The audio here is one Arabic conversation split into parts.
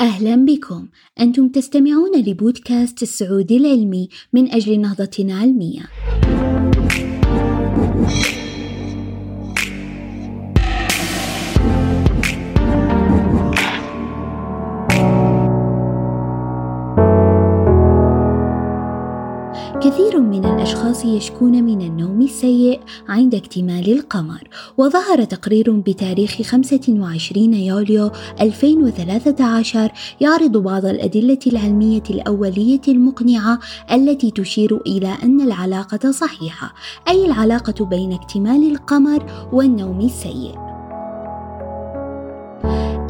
أهلا بكم. أنتم تستمعون لبودكاست السعودي العلمي من أجل نهضة علمية كثير من الأشخاص يشكون من النوم السيء عند اكتمال القمر وظهر تقرير بتاريخ 25 يوليو 2013 يعرض بعض الأدلة العلمية الأولية المقنعة التي تشير إلى أن العلاقة صحيحة أي العلاقة بين اكتمال القمر والنوم السيء.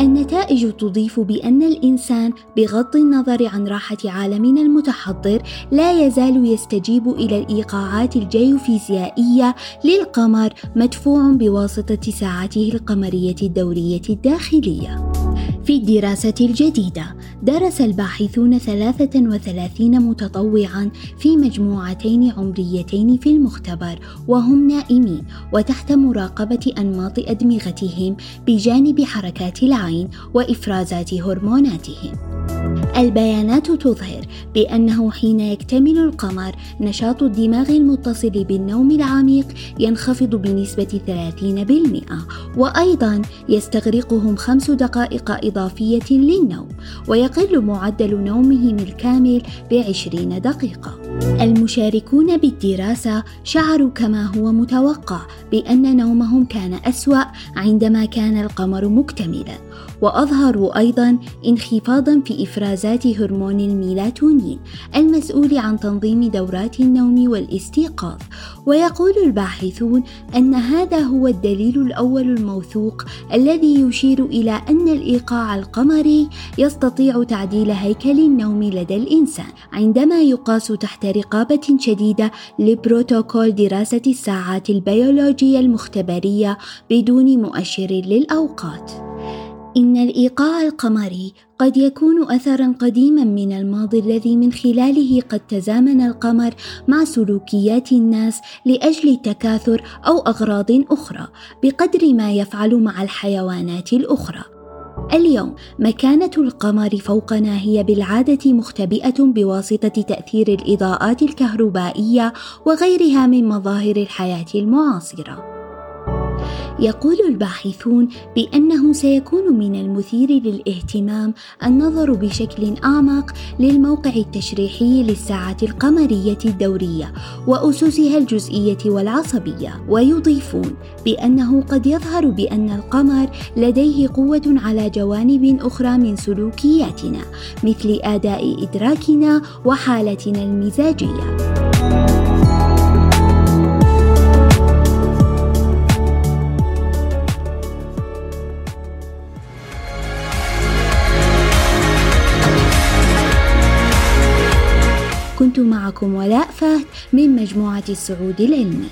النتائج تضيف بأن الإنسان بغض النظر عن راحة عالمنا المتحضر لا يزال يستجيب إلى الإيقاعات الجيوفيزيائية للقمر مدفوع بواسطة ساعته القمرية الدورية الداخلية. في الدراسة الجديدة درس الباحثون 33 متطوعا في مجموعتين عمريتين في المختبر وهم نائمين وتحت مراقبة أنماط أدمغتهم بجانب حركات العين وإفرازات هرموناتهم. البيانات تظهر بأنه حين يكتمل القمر نشاط الدماغ المتصل بالنوم العميق ينخفض بنسبة 30% وأيضا يستغرقهم خمس دقائق إضافية للنوم ويقل معدل نومهم الكامل بعشرين دقيقة. المشاركون بالدراسة شعروا كما هو متوقع بأن نومهم كان أسوأ عندما كان القمر مكتملا وأظهروا أيضا انخفاضا في إفرازات هرمون الميلاتونين المسؤول عن تنظيم دورات النوم والاستيقاظ. ويقول الباحثون أن هذا هو الدليل الأول الموثوق الذي يشير إلى أن الإيقاع القمري يستطيع تعديل هيكل النوم لدى الإنسان عندما يقاس تحت رقابة شديدة لبروتوكول دراسة الساعات البيولوجية المختبرية بدون مؤشر للأوقات. إن الإيقاع القمري قد يكون أثرًا قديمًا من الماضي الذي من خلاله قد تزامن القمر مع سلوكيات الناس لأجل التكاثر أو أغراض أخرى بقدر ما يفعل مع الحيوانات الأخرى. اليوم مكانة القمر فوقنا هي بالعادة مختبئة بواسطة تأثير الإضاءات الكهربائية وغيرها من مظاهر الحياة المعاصرة. يقول الباحثون بأنه سيكون من المثير للاهتمام النظر بشكل أعمق للموقع التشريحي للساعة القمرية الدورية وأسسها الجزئية والعصبية ويضيفون بأنه قد يظهر بأن القمر لديه قوة على جوانب أخرى من سلوكياتنا مثل أداء إدراكنا وحالتنا المزاجية. كنت معكم ولاء فهد من مجموعة السعود العلمي